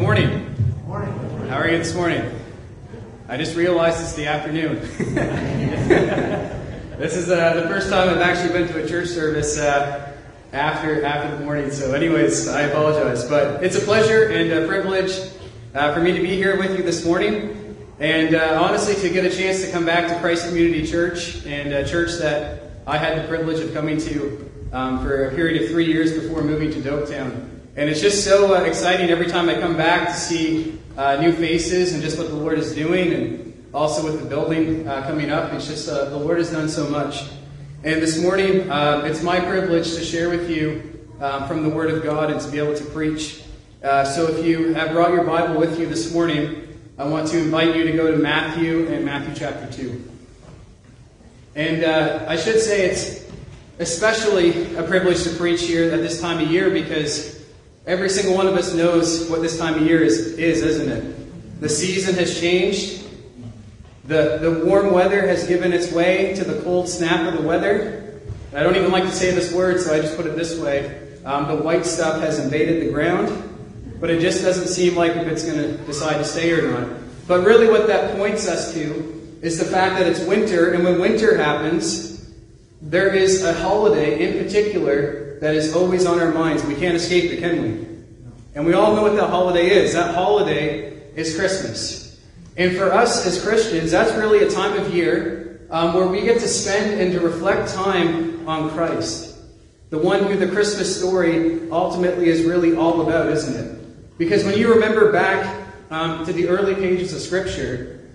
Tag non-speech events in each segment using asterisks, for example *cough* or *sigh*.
good morning. Morning. How are you this morning? I just realized it's the afternoon. *laughs* this is uh, the first time I've actually been to a church service uh, after after the morning. So, anyways, I apologize, but it's a pleasure and a privilege uh, for me to be here with you this morning, and uh, honestly, to get a chance to come back to Christ Community Church and a church that I had the privilege of coming to um, for a period of three years before moving to Doketown. And it's just so uh, exciting every time I come back to see uh, new faces and just what the Lord is doing, and also with the building uh, coming up. It's just uh, the Lord has done so much. And this morning, uh, it's my privilege to share with you um, from the Word of God and to be able to preach. Uh, so if you have brought your Bible with you this morning, I want to invite you to go to Matthew and Matthew chapter 2. And I should say it's especially a privilege to preach here at this time of year because Every single one of us knows what this time of year is, is isn't it? The season has changed. The, the warm weather has given its way to the cold snap of the weather. I don't even like to say this word, so I just put it this way. Um, the white stuff has invaded the ground, but it just doesn't seem like if it's going to decide to stay or not. But really, what that points us to is the fact that it's winter, and when winter happens, there is a holiday in particular that is always on our minds. We can't escape it, can we? And we all know what that holiday is. That holiday is Christmas. And for us as Christians, that's really a time of year um, where we get to spend and to reflect time on Christ. The one who the Christmas story ultimately is really all about, isn't it? Because when you remember back um, to the early pages of Scripture,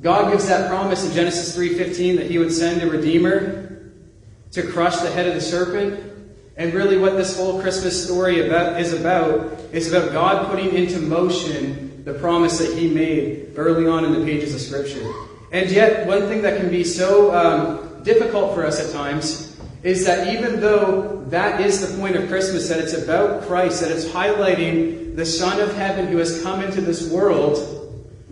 God gives that promise in Genesis 3:15 that He would send a Redeemer to crush the head of the serpent and really, what this whole Christmas story about, is about is about God putting into motion the promise that He made early on in the pages of Scripture. And yet, one thing that can be so um, difficult for us at times is that even though that is the point of Christmas, that it's about Christ, that it's highlighting the Son of Heaven who has come into this world,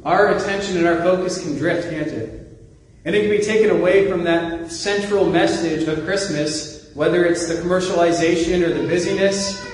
our attention and our focus can drift, can't it? And it can be taken away from that central message of Christmas whether it's the commercialization or the busyness.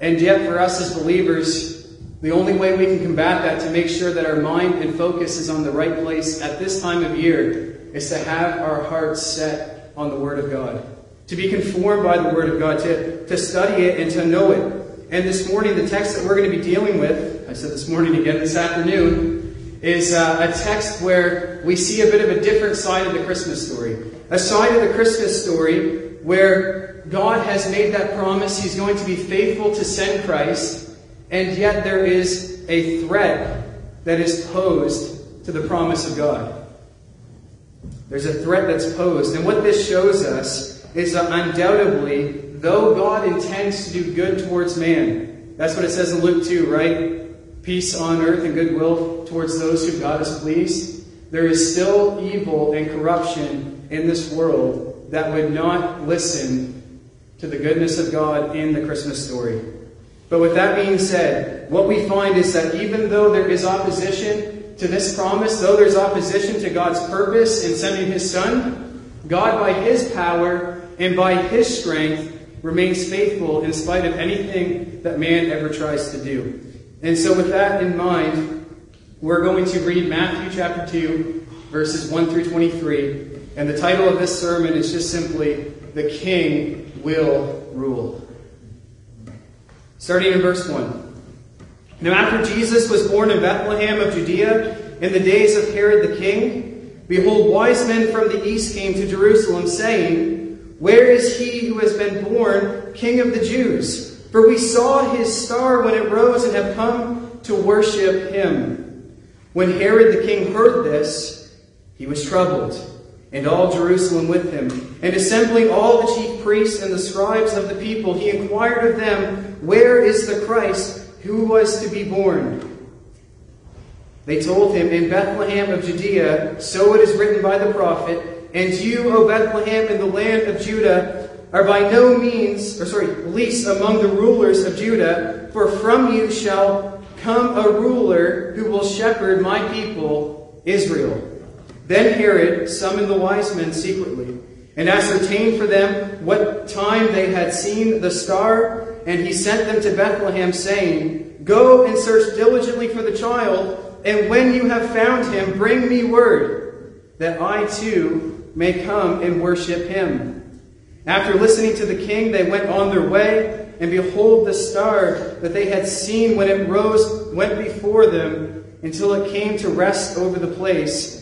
And yet, for us as believers, the only way we can combat that to make sure that our mind and focus is on the right place at this time of year is to have our hearts set on the Word of God, to be conformed by the Word of God, to, to study it and to know it. And this morning, the text that we're going to be dealing with, I said this morning again this afternoon, is uh, a text where we see a bit of a different side of the Christmas story. A side of the Christmas story where God has made that promise He's going to be faithful to send Christ, and yet there is a threat that is posed to the promise of God. There's a threat that's posed. And what this shows us is that undoubtedly, though God intends to do good towards man, that's what it says in Luke 2, right? Peace on earth and goodwill towards those who God has pleased. There is still evil and corruption in this world that would not listen to the goodness of God in the Christmas story. But with that being said, what we find is that even though there is opposition to this promise, though there's opposition to God's purpose in sending His Son, God, by His power and by His strength, remains faithful in spite of anything that man ever tries to do. And so, with that in mind, we're going to read Matthew chapter 2, verses 1 through 23. And the title of this sermon is just simply, The King Will Rule. Starting in verse 1. Now, after Jesus was born in Bethlehem of Judea, in the days of Herod the king, behold, wise men from the east came to Jerusalem, saying, Where is he who has been born King of the Jews? For we saw his star when it rose and have come to worship him. When Herod the king heard this, he was troubled and all Jerusalem with him. And assembling all the chief priests and the scribes of the people, he inquired of them, Where is the Christ who was to be born? They told him, In Bethlehem of Judea, so it is written by the prophet, And you, O Bethlehem, in the land of Judah, are by no means, or sorry, least among the rulers of Judah, for from you shall come a ruler who will shepherd my people, Israel. Then Herod summoned the wise men secretly and ascertained for them what time they had seen the star. and he sent them to Bethlehem, saying, Go and search diligently for the child, and when you have found him, bring me word, that I too may come and worship him. After listening to the king, they went on their way, and behold, the star that they had seen when it rose went before them until it came to rest over the place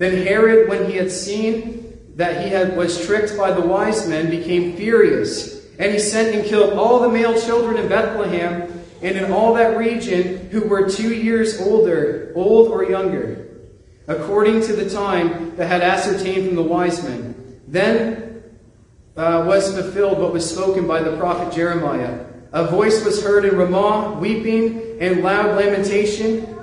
Then Herod, when he had seen that he had, was tricked by the wise men became furious, and he sent and killed all the male children in Bethlehem and in all that region who were two years older, old or younger, according to the time that had ascertained from the wise men. Then uh, was fulfilled what was spoken by the prophet Jeremiah. A voice was heard in Ramah, weeping and loud lamentation,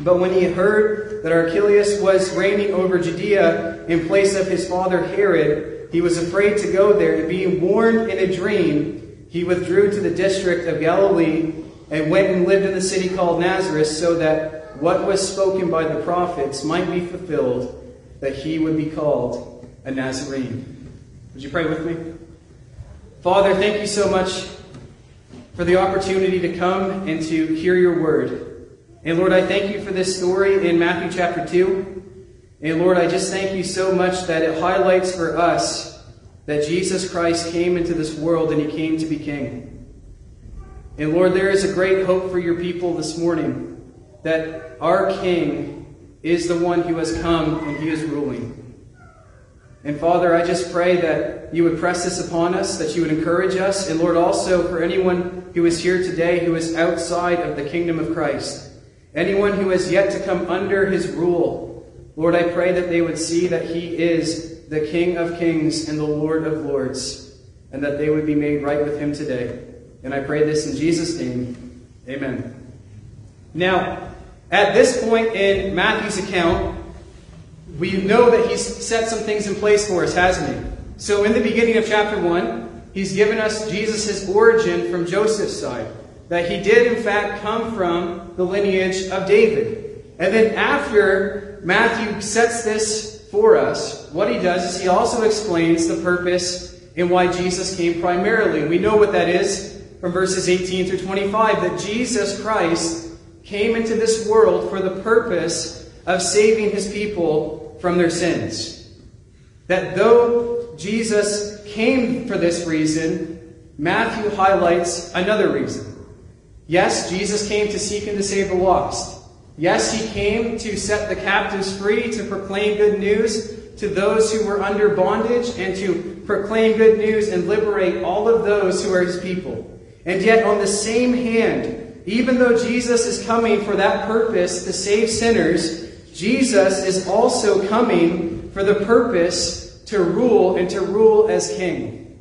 But when he heard that Archelaus was reigning over Judea in place of his father Herod, he was afraid to go there, and being warned in a dream, he withdrew to the district of Galilee and went and lived in the city called Nazareth so that what was spoken by the prophets might be fulfilled, that he would be called a Nazarene. Would you pray with me? Father, thank you so much for the opportunity to come and to hear your word. And Lord, I thank you for this story in Matthew chapter 2. And Lord, I just thank you so much that it highlights for us that Jesus Christ came into this world and he came to be king. And Lord, there is a great hope for your people this morning that our king is the one who has come and he is ruling. And Father, I just pray that you would press this upon us, that you would encourage us, and Lord, also for anyone who is here today who is outside of the kingdom of Christ, anyone who has yet to come under his rule, Lord, I pray that they would see that he is the King of kings and the Lord of lords, and that they would be made right with him today. And I pray this in Jesus' name. Amen. Now, at this point in Matthew's account, we know that he's set some things in place for us, hasn't he? So, in the beginning of chapter 1, he's given us Jesus' origin from Joseph's side. That he did, in fact, come from the lineage of David. And then, after Matthew sets this for us, what he does is he also explains the purpose and why Jesus came primarily. We know what that is from verses 18 through 25 that Jesus Christ came into this world for the purpose of saving his people from their sins. That though Jesus came for this reason, Matthew highlights another reason. Yes, Jesus came to seek and to save the lost. Yes, he came to set the captives free, to proclaim good news to those who were under bondage, and to proclaim good news and liberate all of those who are his people. And yet, on the same hand, even though Jesus is coming for that purpose to save sinners, Jesus is also coming for the purpose to rule and to rule as king.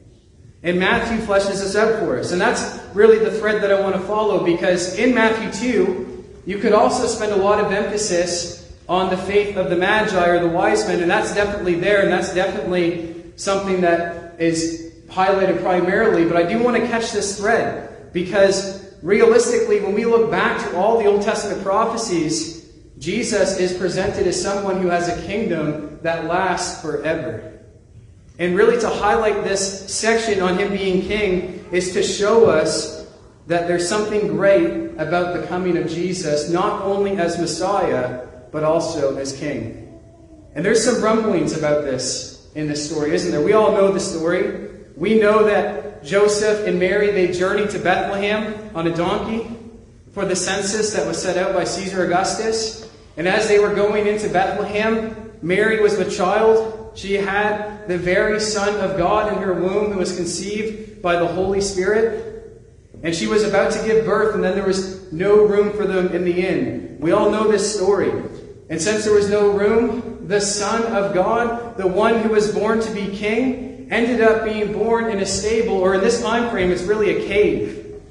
And Matthew fleshes this out for us. And that's really the thread that I want to follow because in Matthew 2, you could also spend a lot of emphasis on the faith of the Magi or the wise men, and that's definitely there, and that's definitely something that is highlighted primarily. But I do want to catch this thread because realistically, when we look back to all the Old Testament prophecies, Jesus is presented as someone who has a kingdom that lasts forever. And really, to highlight this section on him being king is to show us that there's something great about the coming of Jesus, not only as Messiah, but also as king. And there's some rumblings about this in this story, isn't there? We all know the story. We know that Joseph and Mary, they journeyed to Bethlehem on a donkey for the census that was set out by Caesar Augustus. And as they were going into Bethlehem, Mary was with child. She had the very Son of God in her womb who was conceived by the Holy Spirit. And she was about to give birth, and then there was no room for them in the inn. We all know this story. And since there was no room, the Son of God, the one who was born to be king, ended up being born in a stable, or in this time frame, it's really a cave,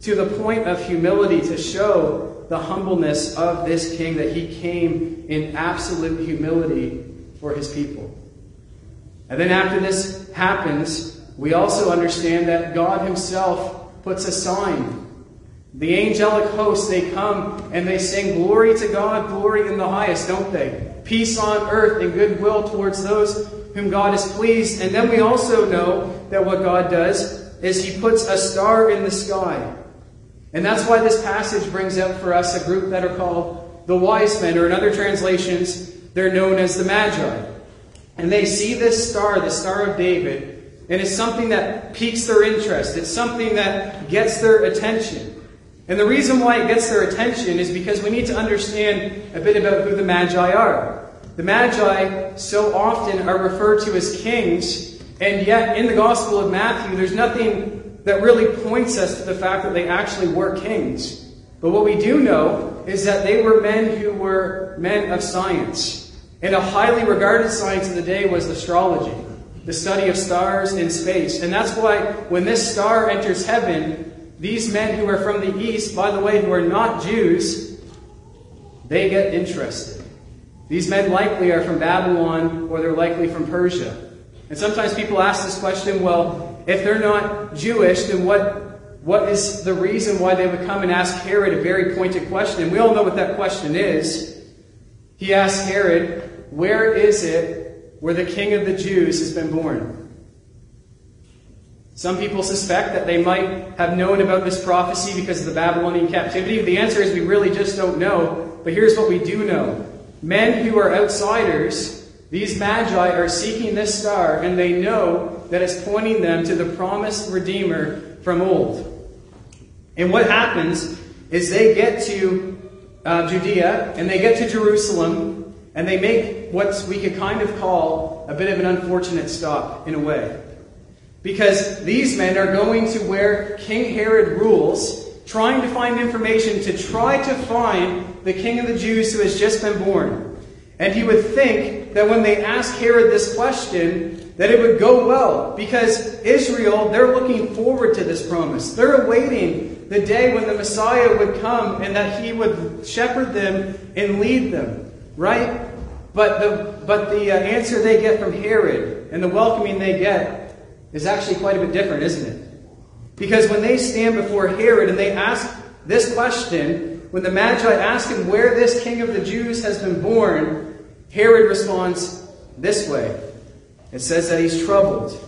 to the point of humility to show the humbleness of this king, that he came in absolute humility for his people. And then after this happens, we also understand that God himself puts a sign the angelic hosts, they come and they sing glory to God, glory in the highest, don't they? Peace on earth and goodwill towards those whom God is pleased. And then we also know that what God does is He puts a star in the sky. And that's why this passage brings up for us a group that are called the wise men, or in other translations, they're known as the Magi. And they see this star, the Star of David, and it's something that piques their interest. It's something that gets their attention. And the reason why it gets their attention is because we need to understand a bit about who the Magi are. The Magi so often are referred to as kings, and yet in the Gospel of Matthew, there's nothing that really points us to the fact that they actually were kings. But what we do know is that they were men who were men of science. And a highly regarded science of the day was astrology, the study of stars in space. And that's why when this star enters heaven, these men who are from the east, by the way, who are not Jews, they get interested. These men likely are from Babylon or they're likely from Persia. And sometimes people ask this question well, if they're not Jewish, then what, what is the reason why they would come and ask Herod a very pointed question? And we all know what that question is. He asked Herod, Where is it where the king of the Jews has been born? Some people suspect that they might have known about this prophecy because of the Babylonian captivity. The answer is we really just don't know. But here's what we do know men who are outsiders, these magi are seeking this star, and they know that it's pointing them to the promised Redeemer from old. And what happens is they get to uh, Judea and they get to Jerusalem and they make what we could kind of call a bit of an unfortunate stop in a way. Because these men are going to where King Herod rules, trying to find information to try to find the king of the Jews who has just been born. And he would think that when they ask Herod this question, that it would go well. Because Israel, they're looking forward to this promise. They're awaiting the day when the Messiah would come and that he would shepherd them and lead them. Right? But the, but the uh, answer they get from Herod and the welcoming they get is actually quite a bit different, isn't it? Because when they stand before Herod and they ask this question, when the Magi ask him where this king of the Jews has been born, Herod responds this way. It says that he's troubled,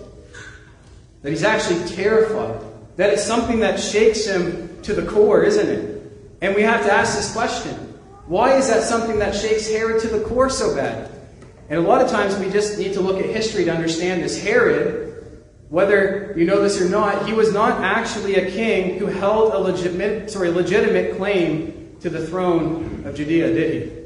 that he's actually terrified, that it's something that shakes him to the core, isn't it? And we have to ask this question why is that something that shakes Herod to the core so bad? And a lot of times we just need to look at history to understand this. Herod whether you know this or not, he was not actually a king who held a legitimate, sorry, legitimate claim to the throne of Judea, did he?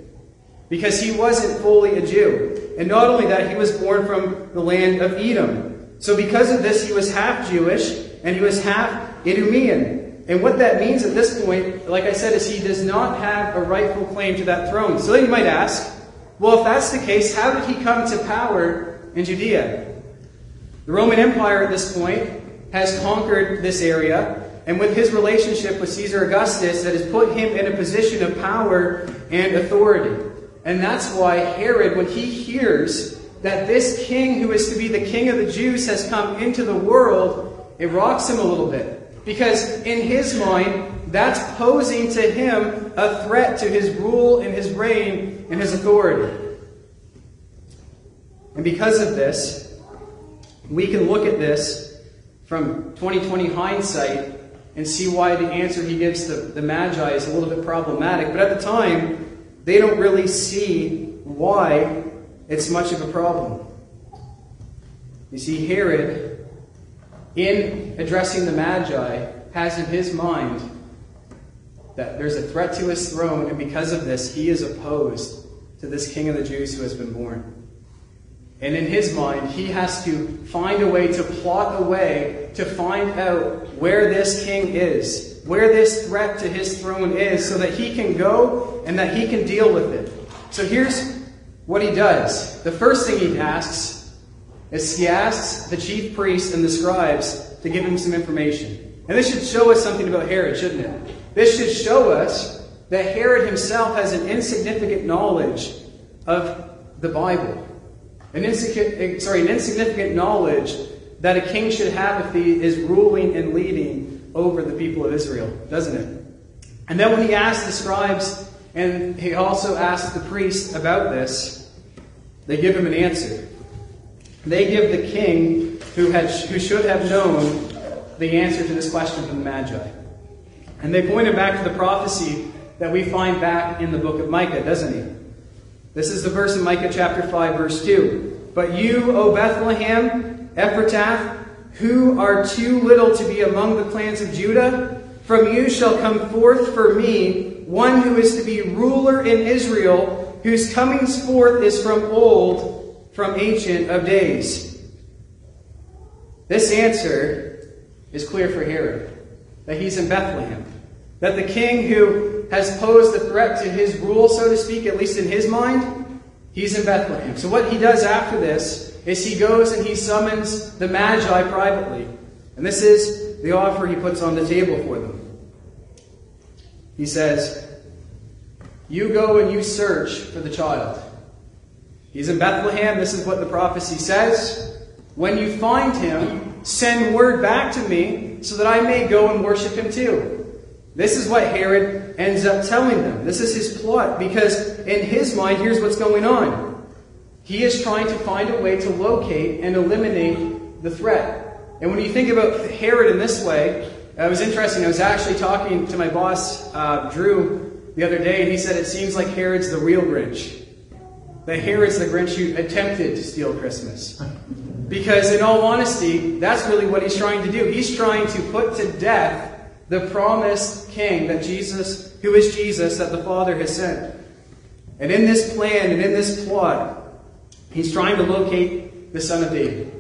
Because he wasn't fully a Jew. And not only that, he was born from the land of Edom. So because of this, he was half Jewish and he was half Idumean. And what that means at this point, like I said, is he does not have a rightful claim to that throne. So then you might ask, well, if that's the case, how did he come to power in Judea? The Roman Empire at this point has conquered this area, and with his relationship with Caesar Augustus, that has put him in a position of power and authority. And that's why Herod, when he hears that this king who is to be the king of the Jews has come into the world, it rocks him a little bit. Because in his mind, that's posing to him a threat to his rule and his reign and his authority. And because of this, we can look at this from 2020 hindsight and see why the answer he gives the, the Magi is a little bit problematic. But at the time, they don't really see why it's much of a problem. You see, Herod, in addressing the Magi, has in his mind that there's a threat to his throne, and because of this, he is opposed to this king of the Jews who has been born. And in his mind, he has to find a way to plot a way to find out where this king is, where this threat to his throne is, so that he can go and that he can deal with it. So here's what he does. The first thing he asks is he asks the chief priests and the scribes to give him some information. And this should show us something about Herod, shouldn't it? This should show us that Herod himself has an insignificant knowledge of the Bible an insignificant, eh, sorry, an insignificant knowledge that a king should have if he is ruling and leading over the people of Israel, doesn't it? And then when he asks the scribes and he also asks the priests about this, they give him an answer. They give the king who, had, who should have known the answer to this question from the Magi. And they point him back to the prophecy that we find back in the book of Micah, doesn't he? This is the verse in Micah chapter 5, verse 2. But you, O Bethlehem, Ephratah, who are too little to be among the clans of Judah, from you shall come forth for me one who is to be ruler in Israel, whose comings forth is from old, from ancient of days. This answer is clear for Herod that he's in Bethlehem. That the king who has posed a threat to his rule, so to speak, at least in his mind, he's in Bethlehem. So what he does after this is he goes and he summons the Magi privately. And this is the offer he puts on the table for them. He says, You go and you search for the child. He's in Bethlehem. This is what the prophecy says. When you find him, send word back to me so that I may go and worship him too. This is what Herod ends up telling them. This is his plot because, in his mind, here's what's going on. He is trying to find a way to locate and eliminate the threat. And when you think about Herod in this way, it was interesting. I was actually talking to my boss, uh, Drew, the other day, and he said it seems like Herod's the real Grinch. That Herod's the Grinch who attempted to steal Christmas. Because, in all honesty, that's really what he's trying to do. He's trying to put to death the promised king that Jesus, who is Jesus, that the Father has sent. And in this plan and in this plot, he's trying to locate the son of David.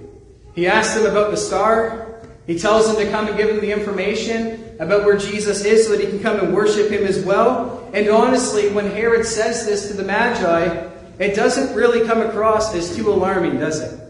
He asks them about the star. He tells them to come and give him the information about where Jesus is so that he can come and worship him as well. And honestly, when Herod says this to the Magi, it doesn't really come across as too alarming, does it?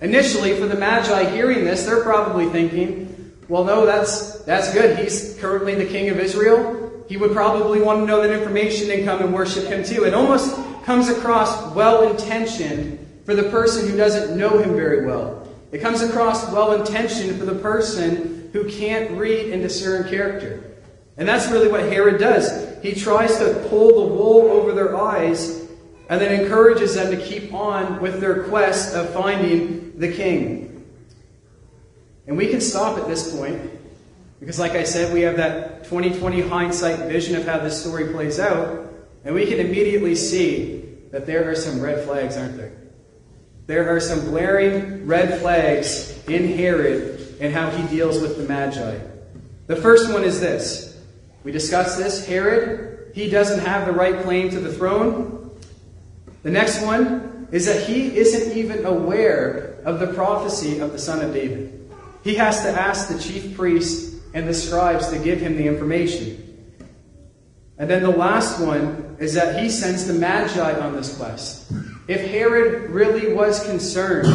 Initially, for the Magi hearing this, they're probably thinking, well, no, that's, that's good. He's currently the king of Israel. He would probably want to know that information and come and worship him too. It almost comes across well intentioned for the person who doesn't know him very well. It comes across well intentioned for the person who can't read and discern character. And that's really what Herod does. He tries to pull the wool over their eyes and then encourages them to keep on with their quest of finding the king. And we can stop at this point because, like I said, we have that 2020 hindsight vision of how this story plays out, and we can immediately see that there are some red flags, aren't there? There are some glaring red flags in Herod and how he deals with the Magi. The first one is this. We discussed this. Herod, he doesn't have the right claim to the throne. The next one is that he isn't even aware of the prophecy of the Son of David. He has to ask the chief priests and the scribes to give him the information. And then the last one is that he sends the Magi on this quest. If Herod really was concerned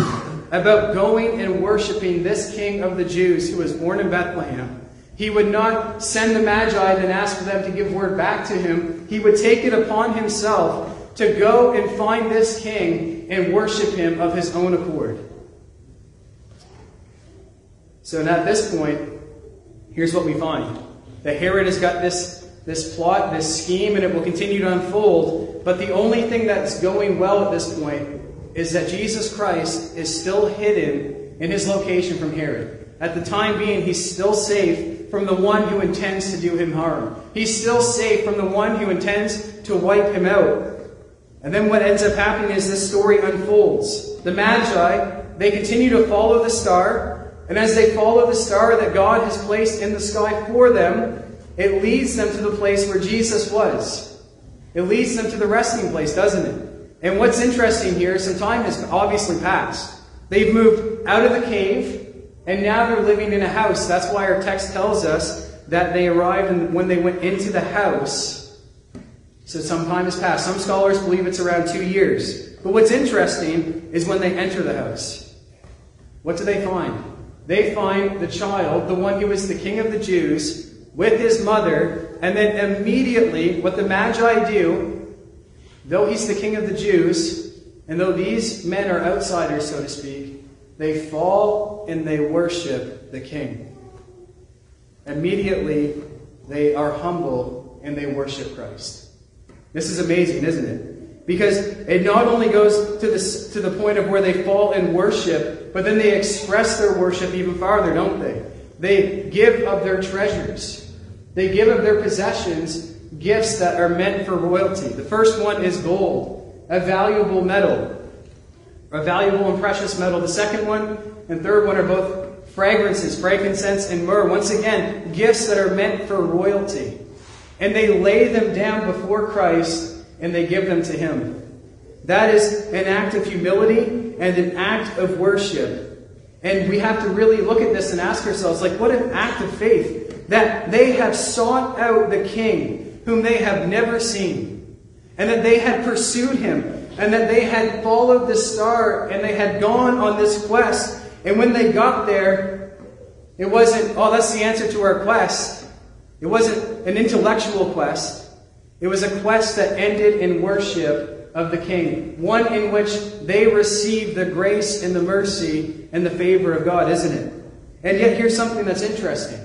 about going and worshiping this king of the Jews who was born in Bethlehem, he would not send the Magi and ask for them to give word back to him. He would take it upon himself to go and find this king and worship him of his own accord. So, at this point, here's what we find The Herod has got this, this plot, this scheme, and it will continue to unfold. But the only thing that's going well at this point is that Jesus Christ is still hidden in his location from Herod. At the time being, he's still safe from the one who intends to do him harm. He's still safe from the one who intends to wipe him out. And then what ends up happening is this story unfolds. The Magi, they continue to follow the star, and as they follow the star that God has placed in the sky for them, it leads them to the place where Jesus was. It leads them to the resting place, doesn't it? And what's interesting here, some time has obviously passed. They've moved out of the cave, and now they're living in a house. That's why our text tells us that they arrived and when they went into the house. So some time has passed. Some scholars believe it's around two years. But what's interesting is when they enter the house. What do they find? They find the child, the one who is the king of the Jews, with his mother, and then immediately what the Magi do, though he's the king of the Jews, and though these men are outsiders, so to speak, they fall and they worship the king. Immediately, they are humble and they worship Christ. This is amazing, isn't it? Because it not only goes to the, to the point of where they fall in worship, but then they express their worship even farther, don't they? They give of their treasures. They give of their possessions gifts that are meant for royalty. The first one is gold, a valuable metal, a valuable and precious metal. The second one and third one are both fragrances, frankincense and myrrh. Once again, gifts that are meant for royalty. And they lay them down before Christ and they give them to Him. That is an act of humility and an act of worship. And we have to really look at this and ask ourselves, like, what an act of faith that they have sought out the King whom they have never seen, and that they had pursued him, and that they had followed the star, and they had gone on this quest. And when they got there, it wasn't, oh, that's the answer to our quest. It wasn't an intellectual quest. It was a quest that ended in worship of the King, one in which they received the grace and the mercy and the favor of God, isn't it? And yet, here's something that's interesting,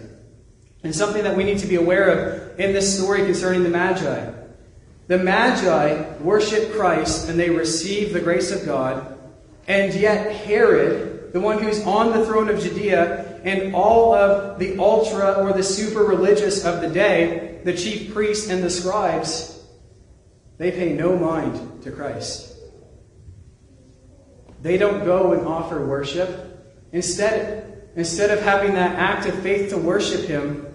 and something that we need to be aware of in this story concerning the Magi. The Magi worship Christ and they receive the grace of God, and yet Herod, the one who's on the throne of Judea, and all of the ultra or the super religious of the day, the chief priests and the scribes, they pay no mind to Christ. They don't go and offer worship. Instead, instead of having that act of faith to worship Him,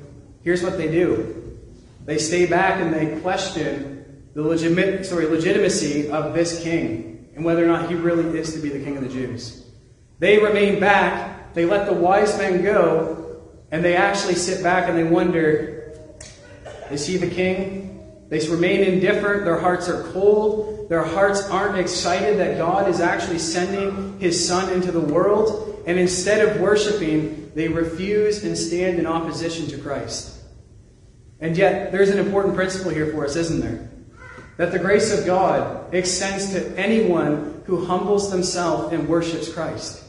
here's what they do. They stay back and they question the legit, sorry, legitimacy of this king and whether or not he really is to be the king of the Jews. They remain back, they let the wise men go, and they actually sit back and they wonder is he the king? They remain indifferent. Their hearts are cold. Their hearts aren't excited that God is actually sending His Son into the world. And instead of worshiping, they refuse and stand in opposition to Christ. And yet, there's an important principle here for us, isn't there? That the grace of God extends to anyone who humbles themselves and worships Christ.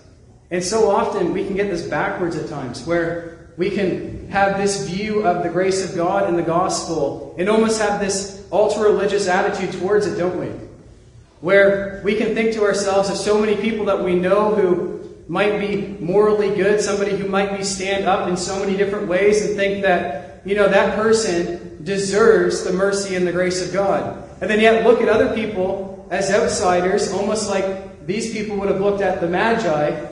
And so often we can get this backwards at times, where we can have this view of the grace of God and the gospel and almost have this ultra religious attitude towards it, don't we? Where we can think to ourselves of so many people that we know who might be morally good, somebody who might be stand up in so many different ways, and think that, you know, that person deserves the mercy and the grace of God. And then yet look at other people as outsiders, almost like these people would have looked at the Magi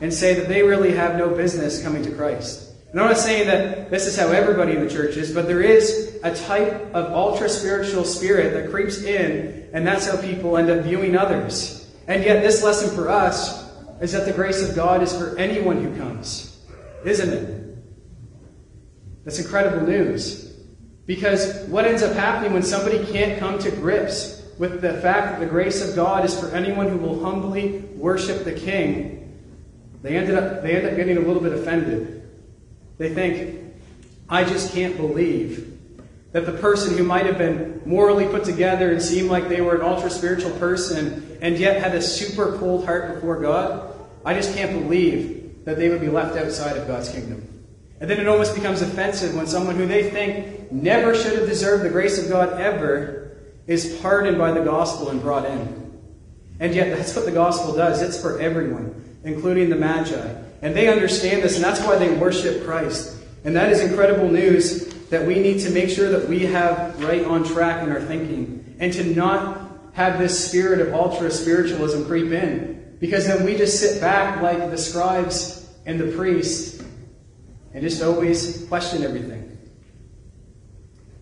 and say that they really have no business coming to Christ. And I'm not saying that this is how everybody in the church is, but there is a type of ultra spiritual spirit that creeps in, and that's how people end up viewing others. And yet, this lesson for us is that the grace of God is for anyone who comes, isn't it? That's incredible news. Because what ends up happening when somebody can't come to grips with the fact that the grace of God is for anyone who will humbly worship the King, they, ended up, they end up getting a little bit offended. They think, I just can't believe that the person who might have been morally put together and seemed like they were an ultra spiritual person and yet had a super cold heart before God, I just can't believe that they would be left outside of God's kingdom. And then it almost becomes offensive when someone who they think never should have deserved the grace of God ever is pardoned by the gospel and brought in. And yet, that's what the gospel does. It's for everyone, including the Magi. And they understand this, and that's why they worship Christ. And that is incredible news that we need to make sure that we have right on track in our thinking and to not have this spirit of ultra spiritualism creep in. Because then we just sit back like the scribes and the priests and just always question everything.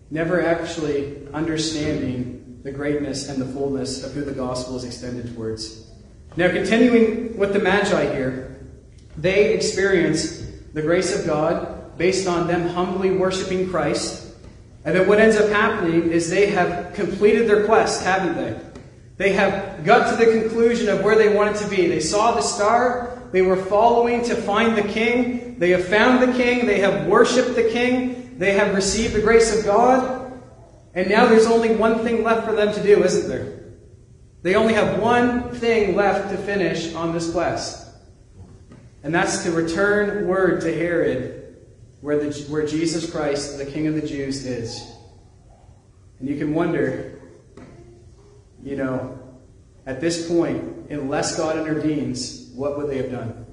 Never actually understanding the greatness and the fullness of who the gospel is extended towards. Now, continuing with the Magi here, they experience the grace of God based on them humbly worshiping Christ. And then what ends up happening is they have completed their quest, haven't they? They have got to the conclusion of where they wanted to be. They saw the star, they were following to find the king. They have found the king, they have worshiped the king, they have received the grace of God. And now there's only one thing left for them to do, isn't there? They only have one thing left to finish on this quest. And that's to return word to Herod where, the, where Jesus Christ, the King of the Jews, is. And you can wonder, you know, at this point, unless God intervenes, what would they have done?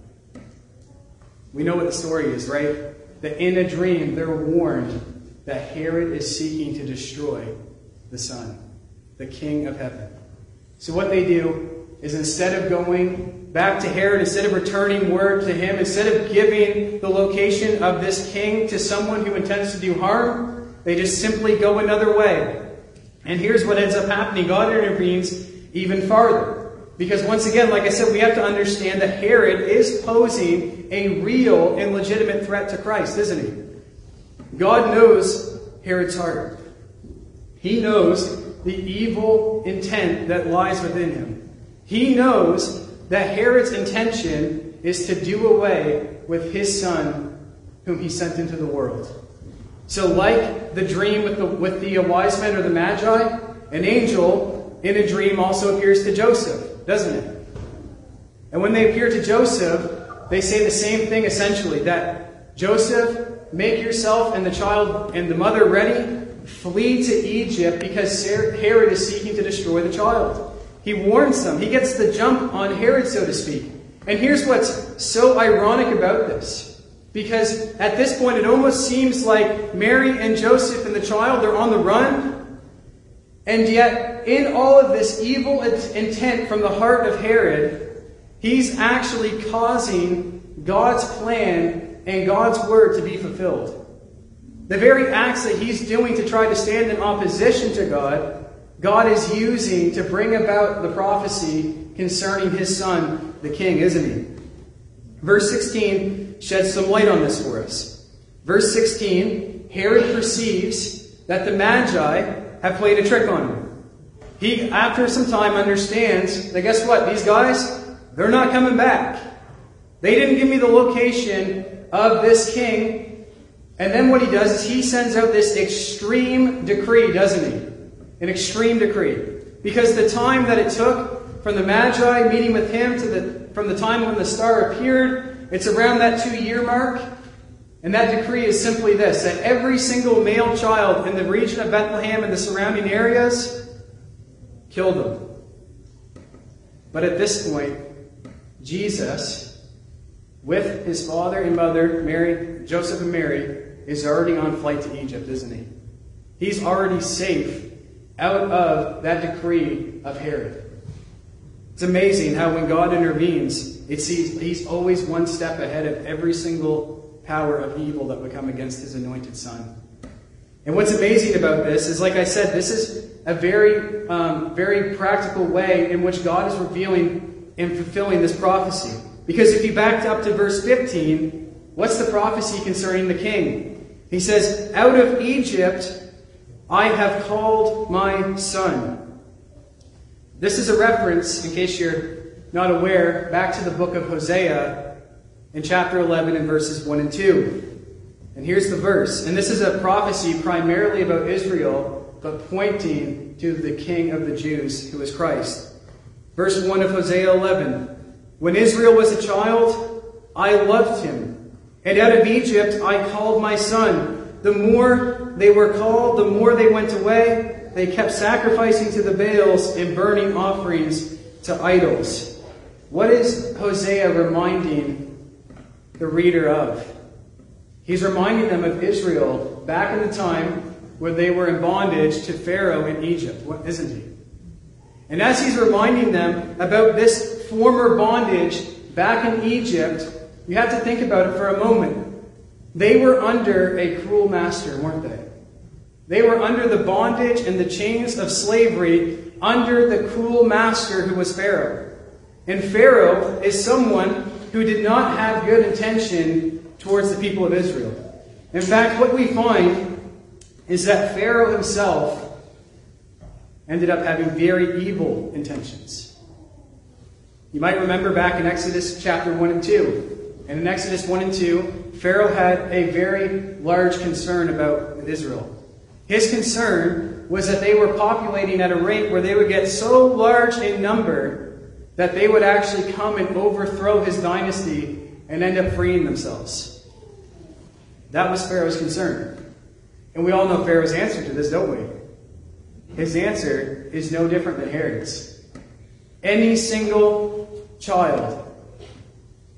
We know what the story is, right? That in a dream, they're warned that Herod is seeking to destroy the Son, the King of heaven. So what they do is instead of going back to Herod, instead of returning word to him, instead of giving the location of this king to someone who intends to do harm, they just simply go another way. And here's what ends up happening God intervenes even farther. Because once again, like I said, we have to understand that Herod is posing a real and legitimate threat to Christ, isn't he? God knows Herod's heart. He knows the evil intent that lies within him. He knows that Herod's intention is to do away with his son, whom he sent into the world. So, like the dream with the, with the wise men or the magi, an angel in a dream also appears to Joseph, doesn't it? And when they appear to Joseph, they say the same thing essentially that Joseph, make yourself and the child and the mother ready flee to Egypt because Herod is seeking to destroy the child. He warns them. He gets the jump on Herod, so to speak. And here's what's so ironic about this. Because at this point, it almost seems like Mary and Joseph and the child, they're on the run. And yet, in all of this evil intent from the heart of Herod, he's actually causing God's plan and God's word to be fulfilled. The very acts that he's doing to try to stand in opposition to God, God is using to bring about the prophecy concerning his son, the king, isn't he? Verse 16 sheds some light on this for us. Verse 16 Herod perceives that the Magi have played a trick on him. He, after some time, understands that guess what? These guys, they're not coming back. They didn't give me the location of this king and then what he does is he sends out this extreme decree, doesn't he? An extreme decree. Because the time that it took from the Magi meeting with him to the from the time when the star appeared, it's around that two year mark. And that decree is simply this that every single male child in the region of Bethlehem and the surrounding areas, kill them. But at this point, Jesus, with his father and mother, Mary, Joseph and Mary, is already on flight to Egypt, isn't he? He's already safe out of that decree of Herod. It's amazing how when God intervenes, it sees he's always one step ahead of every single power of evil that would come against his anointed son. And what's amazing about this is, like I said, this is a very, um, very practical way in which God is revealing and fulfilling this prophecy. Because if you backed up to verse 15, what's the prophecy concerning the king? He says, Out of Egypt I have called my son. This is a reference, in case you're not aware, back to the book of Hosea in chapter 11 and verses 1 and 2. And here's the verse. And this is a prophecy primarily about Israel, but pointing to the King of the Jews, who is Christ. Verse 1 of Hosea 11 When Israel was a child, I loved him And out of Egypt I called my son. The more they were called, the more they went away. They kept sacrificing to the Baals and burning offerings to idols. What is Hosea reminding the reader of? He's reminding them of Israel back in the time when they were in bondage to Pharaoh in Egypt, isn't he? And as he's reminding them about this former bondage back in Egypt, you have to think about it for a moment. They were under a cruel master, weren't they? They were under the bondage and the chains of slavery under the cruel master who was Pharaoh. And Pharaoh is someone who did not have good intention towards the people of Israel. In fact, what we find is that Pharaoh himself ended up having very evil intentions. You might remember back in Exodus chapter 1 and 2. And in Exodus 1 and 2, Pharaoh had a very large concern about Israel. His concern was that they were populating at a rate where they would get so large in number that they would actually come and overthrow his dynasty and end up freeing themselves. That was Pharaoh's concern. And we all know Pharaoh's answer to this, don't we? His answer is no different than Herod's. Any single child,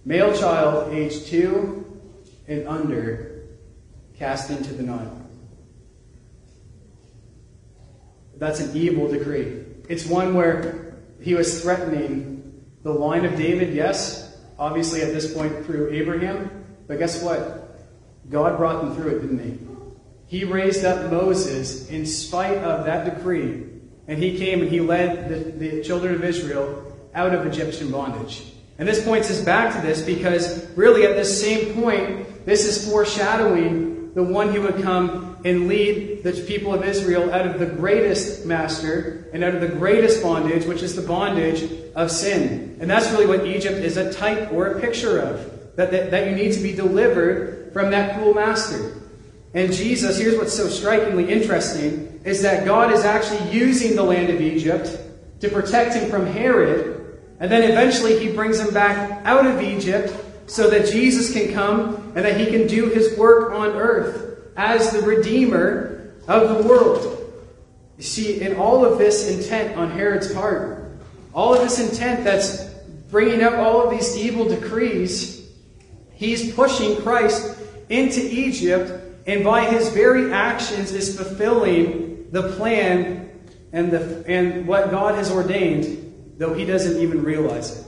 male child age two and under, cast into the Nile. That's an evil decree. It's one where he was threatening the line of David, yes, obviously at this point through Abraham, but guess what? God brought them through it, didn't he? He raised up Moses in spite of that decree, and he came and he led the, the children of Israel out of Egyptian bondage. And this points us back to this because, really, at this same point, this is foreshadowing the one who would come and lead the people of Israel out of the greatest master and out of the greatest bondage, which is the bondage of sin. And that's really what Egypt is a type or a picture of. That, that, that you need to be delivered from that cruel master. And Jesus, here's what's so strikingly interesting, is that God is actually using the land of Egypt to protect him from Herod. And then eventually he brings him back out of Egypt so that Jesus can come and that he can do his work on earth as the Redeemer of the world. You see, in all of this intent on Herod's part, all of this intent that's bringing up all of these evil decrees, he's pushing Christ into Egypt and by his very actions is fulfilling the plan and, the, and what God has ordained, though he doesn't even realize it.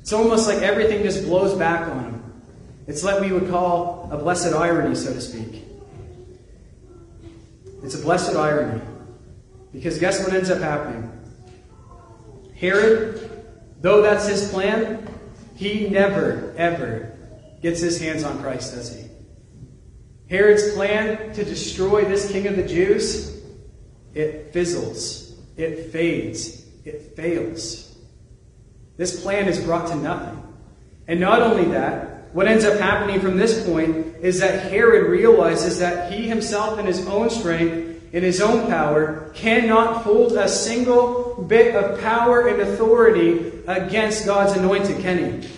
It's almost like everything just blows back on him. It's what we would call a blessed irony, so to speak. It's a blessed irony. Because guess what ends up happening? Herod, though that's his plan, he never, ever gets his hands on Christ, does he? Herod's plan to destroy this king of the Jews, it fizzles, it fades, it fails. This plan is brought to nothing. And not only that, what ends up happening from this point is that Herod realizes that he himself, in his own strength, in his own power, cannot hold a single bit of power and authority against God's anointed, can he?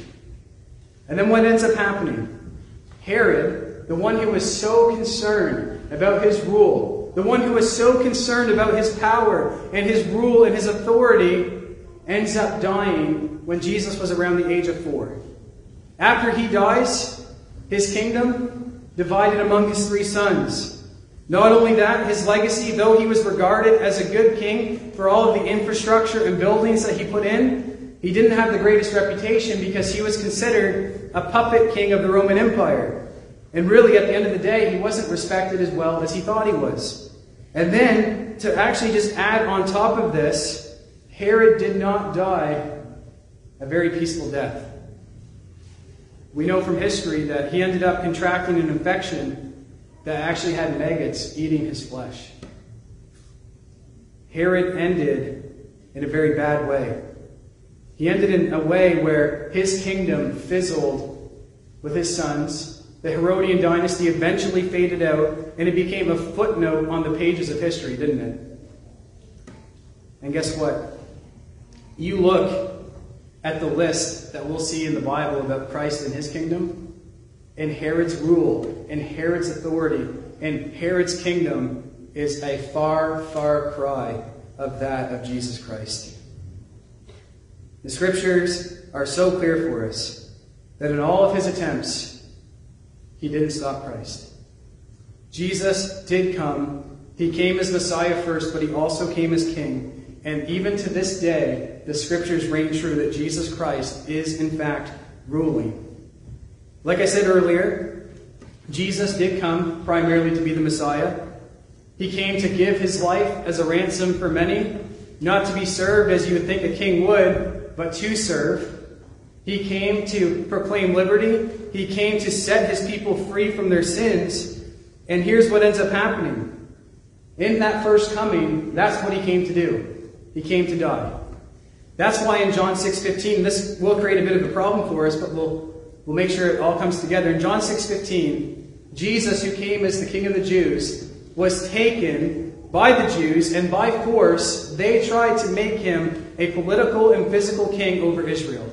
And then what ends up happening? Herod the one who was so concerned about his rule, the one who was so concerned about his power and his rule and his authority, ends up dying when Jesus was around the age of four. After he dies, his kingdom divided among his three sons. Not only that, his legacy, though he was regarded as a good king for all of the infrastructure and buildings that he put in, he didn't have the greatest reputation because he was considered a puppet king of the Roman Empire. And really, at the end of the day, he wasn't respected as well as he thought he was. And then, to actually just add on top of this, Herod did not die a very peaceful death. We know from history that he ended up contracting an infection that actually had maggots eating his flesh. Herod ended in a very bad way. He ended in a way where his kingdom fizzled with his sons the Herodian dynasty eventually faded out, and it became a footnote on the pages of history, didn't it? And guess what? You look at the list that we'll see in the Bible about Christ and his kingdom, and Herod's rule and Herod's authority and Herod's kingdom is a far, far cry of that of Jesus Christ. The scriptures are so clear for us that in all of his attempts, he didn't stop Christ. Jesus did come. He came as Messiah first, but he also came as King. And even to this day, the scriptures reign true that Jesus Christ is, in fact, ruling. Like I said earlier, Jesus did come primarily to be the Messiah. He came to give his life as a ransom for many, not to be served as you would think a king would, but to serve. He came to proclaim liberty. He came to set his people free from their sins. And here's what ends up happening. In that first coming, that's what he came to do. He came to die. That's why in John 6:15, this will create a bit of a problem for us, but we'll we'll make sure it all comes together. In John 6:15, Jesus, who came as the King of the Jews, was taken by the Jews, and by force they tried to make him a political and physical king over Israel.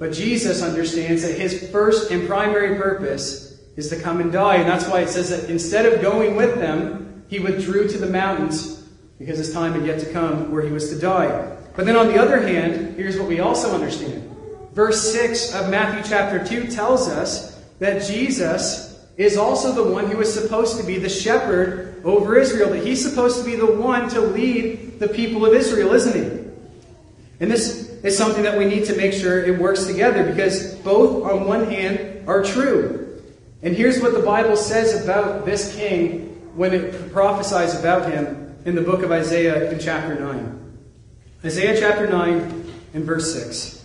But Jesus understands that his first and primary purpose is to come and die, and that's why it says that instead of going with them, he withdrew to the mountains because his time had yet to come where he was to die. But then on the other hand, here's what we also understand. Verse 6 of Matthew chapter 2 tells us that Jesus is also the one who is supposed to be the shepherd over Israel, that he's supposed to be the one to lead the people of Israel, isn't he? And this is something that we need to make sure it works together because both, on one hand, are true. And here's what the Bible says about this king when it prophesies about him in the book of Isaiah in chapter 9. Isaiah chapter 9 and verse 6.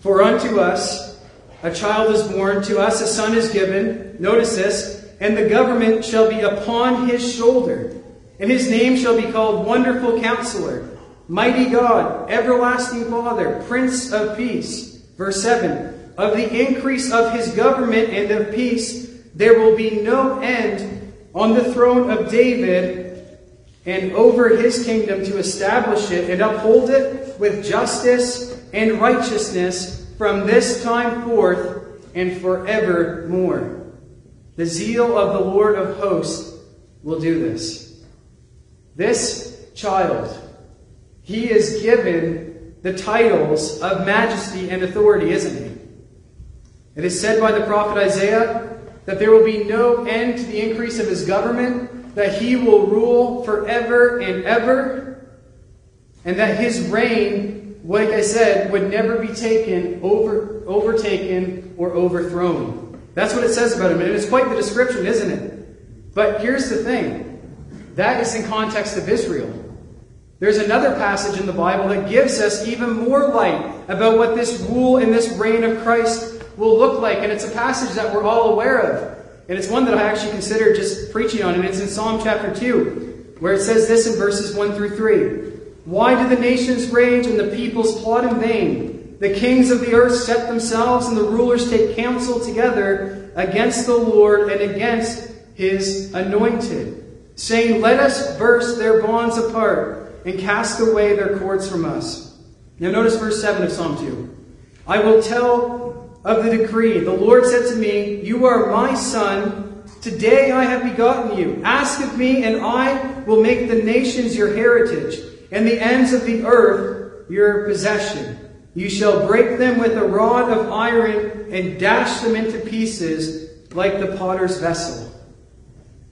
For unto us a child is born, to us a son is given. Notice this. And the government shall be upon his shoulder. And his name shall be called Wonderful Counselor, Mighty God, Everlasting Father, Prince of Peace. Verse 7 Of the increase of his government and of peace, there will be no end on the throne of David and over his kingdom to establish it and uphold it with justice and righteousness from this time forth and forevermore. The zeal of the Lord of hosts will do this. This child, he is given the titles of majesty and authority, isn't he? It is said by the prophet Isaiah that there will be no end to the increase of his government, that he will rule forever and ever, and that his reign like I said, would never be taken, over, overtaken, or overthrown. That's what it says about him. And it's quite the description, isn't it? But here's the thing that is in context of Israel. There's another passage in the Bible that gives us even more light about what this rule and this reign of Christ will look like. And it's a passage that we're all aware of. And it's one that I actually consider just preaching on. And it's in Psalm chapter 2, where it says this in verses 1 through 3. Why do the nations rage and the peoples plot in vain? The kings of the earth set themselves, and the rulers take counsel together against the Lord and against his anointed, saying, Let us burst their bonds apart and cast away their cords from us. Now, notice verse 7 of Psalm 2. I will tell of the decree. The Lord said to me, You are my son. Today I have begotten you. Ask of me, and I will make the nations your heritage and the ends of the earth your possession. You shall break them with a rod of iron and dash them into pieces like the potter's vessel.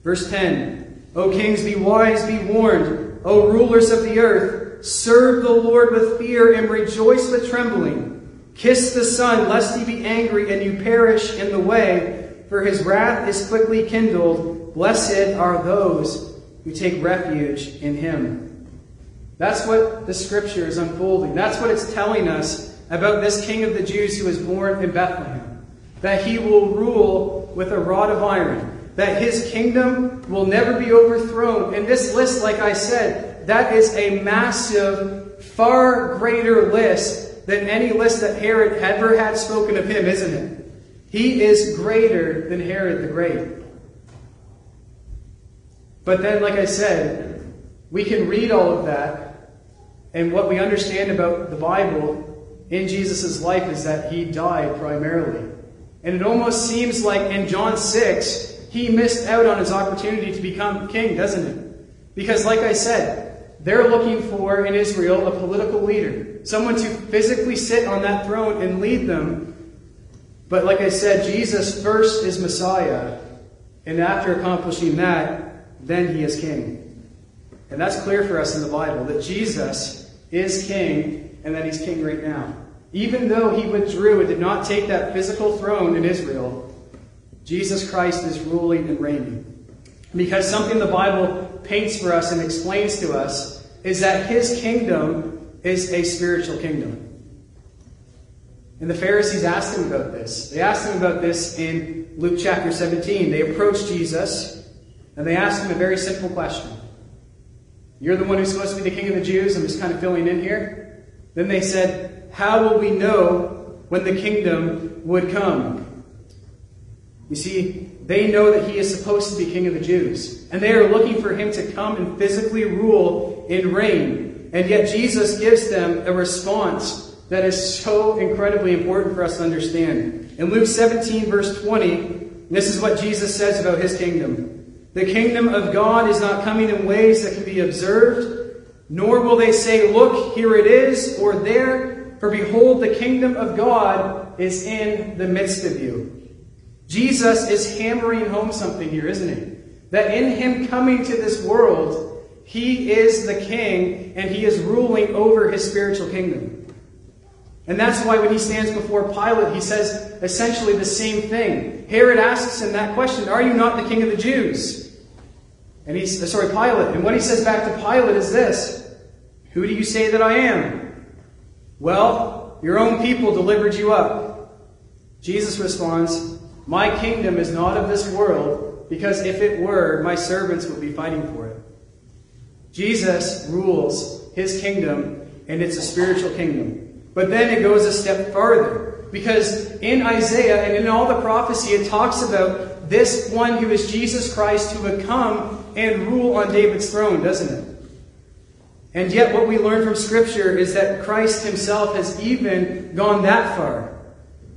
Verse 10 O kings, be wise, be warned. O rulers of the earth, serve the Lord with fear and rejoice with trembling. Kiss the Son, lest he be angry and you perish in the way, for his wrath is quickly kindled. Blessed are those who take refuge in him. That's what the scripture is unfolding. That's what it's telling us about this king of the Jews who was born in Bethlehem. That he will rule with a rod of iron. That his kingdom will never be overthrown. And this list, like I said, that is a massive, far greater list than any list that Herod ever had spoken of him, isn't it? He is greater than Herod the Great. But then, like I said, we can read all of that and what we understand about the Bible in Jesus' life is that he died primarily. And it almost seems like in John 6, he missed out on his opportunity to become king, doesn't it? Because, like I said, they're looking for in Israel a political leader, someone to physically sit on that throne and lead them. But, like I said, Jesus first is Messiah, and after accomplishing that, then he is king. And that's clear for us in the Bible that Jesus is king and that he's king right now. Even though he withdrew and did not take that physical throne in Israel, Jesus Christ is ruling and reigning. Because something the Bible paints for us and explains to us is that his kingdom is a spiritual kingdom. And the Pharisees asked him about this. They asked him about this in Luke chapter 17. They approached Jesus and they asked him a very simple question You're the one who's supposed to be the king of the Jews. I'm just kind of filling in here. Then they said, how will we know when the kingdom would come? You see, they know that he is supposed to be king of the Jews, and they are looking for him to come and physically rule and reign. And yet Jesus gives them a response that is so incredibly important for us to understand. In Luke 17, verse 20, this is what Jesus says about his kingdom. The kingdom of God is not coming in ways that can be observed, nor will they say, Look, here it is, or there, for behold, the kingdom of God is in the midst of you. Jesus is hammering home something here, isn't he? That in him coming to this world, he is the king and he is ruling over his spiritual kingdom. And that's why when he stands before Pilate, he says essentially the same thing. Herod asks him that question Are you not the king of the Jews? And he's, uh, sorry, Pilate. And what he says back to Pilate is this Who do you say that I am? Well, your own people delivered you up. Jesus responds, My kingdom is not of this world, because if it were, my servants would be fighting for it. Jesus rules his kingdom, and it's a spiritual kingdom. But then it goes a step further, because in Isaiah and in all the prophecy, it talks about this one who is Jesus Christ who would come and rule on David's throne, doesn't it? And yet, what we learn from Scripture is that Christ himself has even gone that far.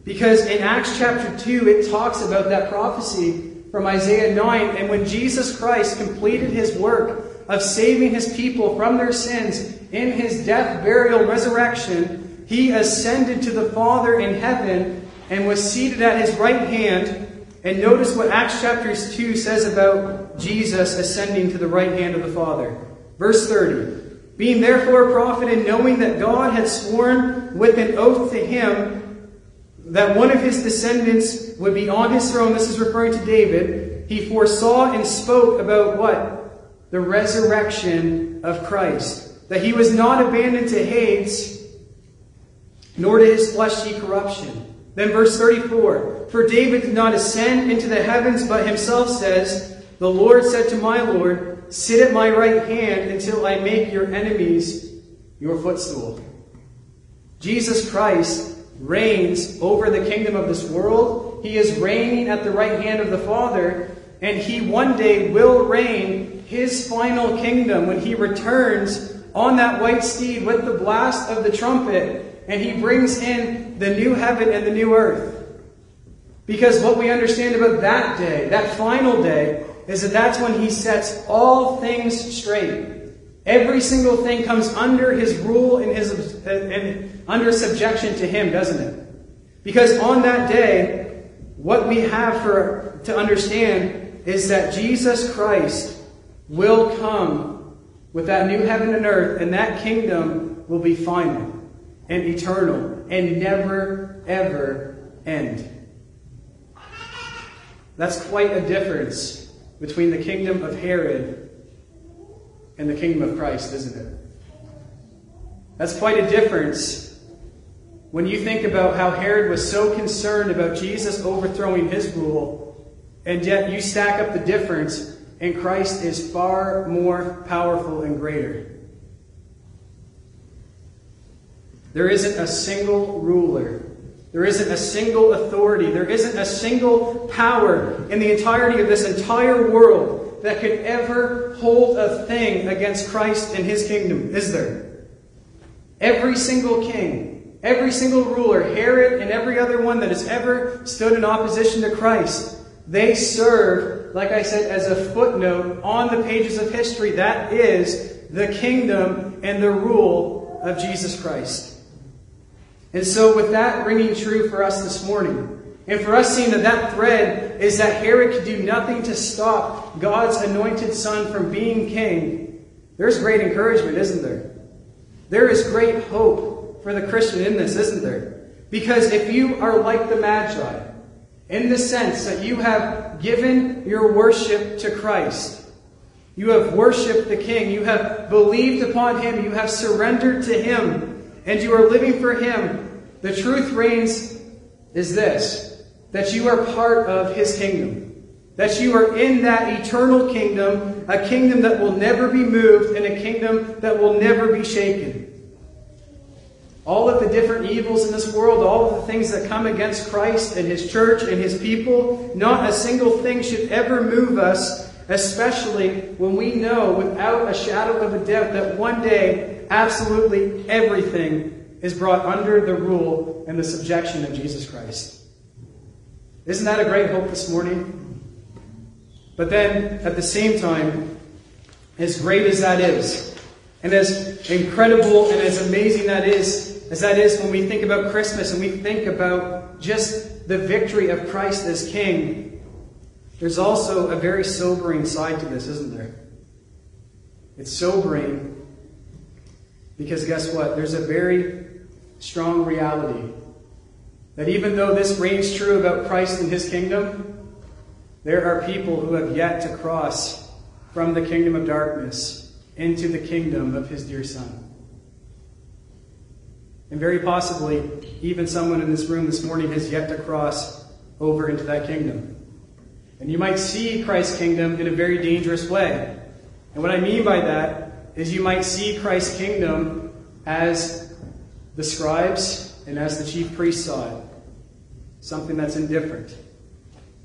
Because in Acts chapter 2, it talks about that prophecy from Isaiah 9. And when Jesus Christ completed his work of saving his people from their sins in his death, burial, resurrection, he ascended to the Father in heaven and was seated at his right hand. And notice what Acts chapter 2 says about Jesus ascending to the right hand of the Father. Verse 30. Being therefore a prophet, and knowing that God had sworn with an oath to him that one of his descendants would be on his throne, this is referring to David, he foresaw and spoke about what? The resurrection of Christ. That he was not abandoned to Hades, nor to his flesh fleshly corruption. Then verse 34 For David did not ascend into the heavens, but himself says, The Lord said to my Lord, Sit at my right hand until I make your enemies your footstool. Jesus Christ reigns over the kingdom of this world. He is reigning at the right hand of the Father, and he one day will reign his final kingdom when he returns on that white steed with the blast of the trumpet, and he brings in the new heaven and the new earth. Because what we understand about that day, that final day, is that that's when he sets all things straight. Every single thing comes under his rule and, his, and under subjection to him, doesn't it? Because on that day, what we have for, to understand is that Jesus Christ will come with that new heaven and earth, and that kingdom will be final and eternal and never, ever end. That's quite a difference between the kingdom of Herod and the kingdom of Christ, isn't it? That's quite a difference when you think about how Herod was so concerned about Jesus overthrowing his rule, and yet you stack up the difference, and Christ is far more powerful and greater. There isn't a single ruler there isn't a single authority, there isn't a single power in the entirety of this entire world that could ever hold a thing against Christ and his kingdom, is there? Every single king, every single ruler, Herod and every other one that has ever stood in opposition to Christ, they serve, like I said, as a footnote on the pages of history. That is the kingdom and the rule of Jesus Christ. And so, with that ringing true for us this morning, and for us seeing that that thread is that Herod could do nothing to stop God's anointed son from being king, there's great encouragement, isn't there? There is great hope for the Christian in this, isn't there? Because if you are like the Magi, in the sense that you have given your worship to Christ, you have worshiped the King, you have believed upon Him, you have surrendered to Him, and you are living for Him, the truth reigns is this that you are part of His kingdom. That you are in that eternal kingdom, a kingdom that will never be moved, and a kingdom that will never be shaken. All of the different evils in this world, all of the things that come against Christ and His church and His people, not a single thing should ever move us, especially when we know without a shadow of a doubt that one day absolutely everything is brought under the rule and the subjection of Jesus Christ. Isn't that a great hope this morning? But then, at the same time, as great as that is, and as incredible and as amazing that is, as that is when we think about Christmas and we think about just the victory of Christ as King, there's also a very sobering side to this, isn't there? It's sobering because guess what? There's a very strong reality that even though this reigns true about Christ and his kingdom, there are people who have yet to cross from the kingdom of darkness into the kingdom of his dear Son. And very possibly, even someone in this room this morning has yet to cross over into that kingdom. And you might see Christ's kingdom in a very dangerous way. And what I mean by that is you might see Christ's kingdom as the scribes and as the chief priests saw it something that's indifferent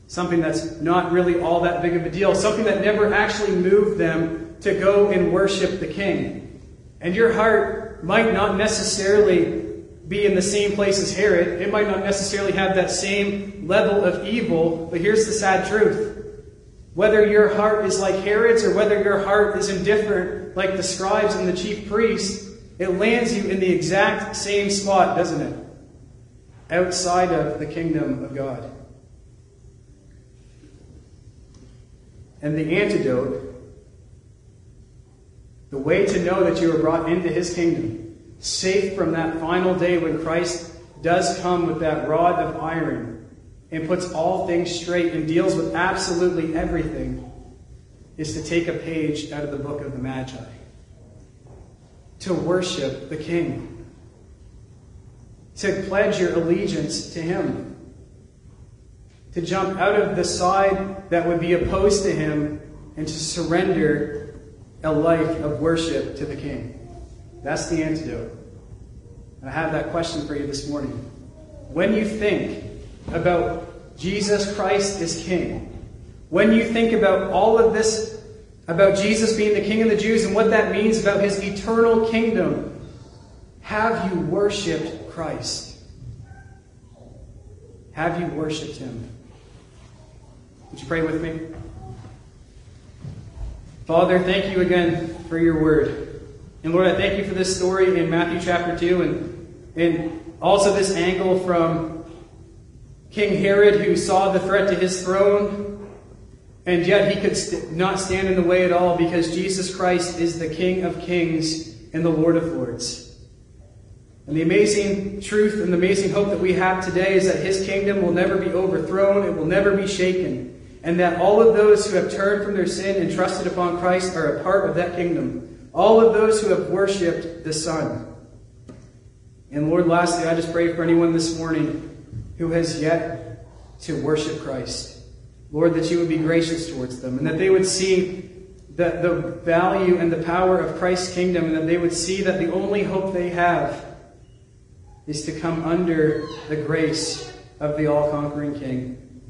something that's not really all that big of a deal, something that never actually moved them to go and worship the king. And your heart might not necessarily be in the same place as Herod. It might not necessarily have that same level of evil, but here's the sad truth. Whether your heart is like Herod's or whether your heart is indifferent like the scribes and the chief priests, it lands you in the exact same spot, doesn't it? Outside of the kingdom of God. And the antidote, the way to know that you are brought into his kingdom, safe from that final day when Christ does come with that rod of iron and puts all things straight and deals with absolutely everything, is to take a page out of the book of the Magi. To worship the King. To pledge your allegiance to him to jump out of the side that would be opposed to him and to surrender a life of worship to the King. That's the antidote. And I have that question for you this morning. When you think about Jesus Christ as King, when you think about all of this, about Jesus being the King of the Jews and what that means about his eternal kingdom, have you worshiped Christ? Have you worshiped him? Would you pray with me? Father, thank you again for your word. And Lord, I thank you for this story in Matthew chapter 2 and, and also this angle from King Herod who saw the threat to his throne, and yet he could st- not stand in the way at all because Jesus Christ is the King of kings and the Lord of lords. And the amazing truth and the amazing hope that we have today is that his kingdom will never be overthrown, it will never be shaken and that all of those who have turned from their sin and trusted upon Christ are a part of that kingdom. All of those who have worshiped the Son. And Lord, lastly, I just pray for anyone this morning who has yet to worship Christ. Lord, that you would be gracious towards them and that they would see the, the value and the power of Christ's kingdom and that they would see that the only hope they have is to come under the grace of the all conquering King.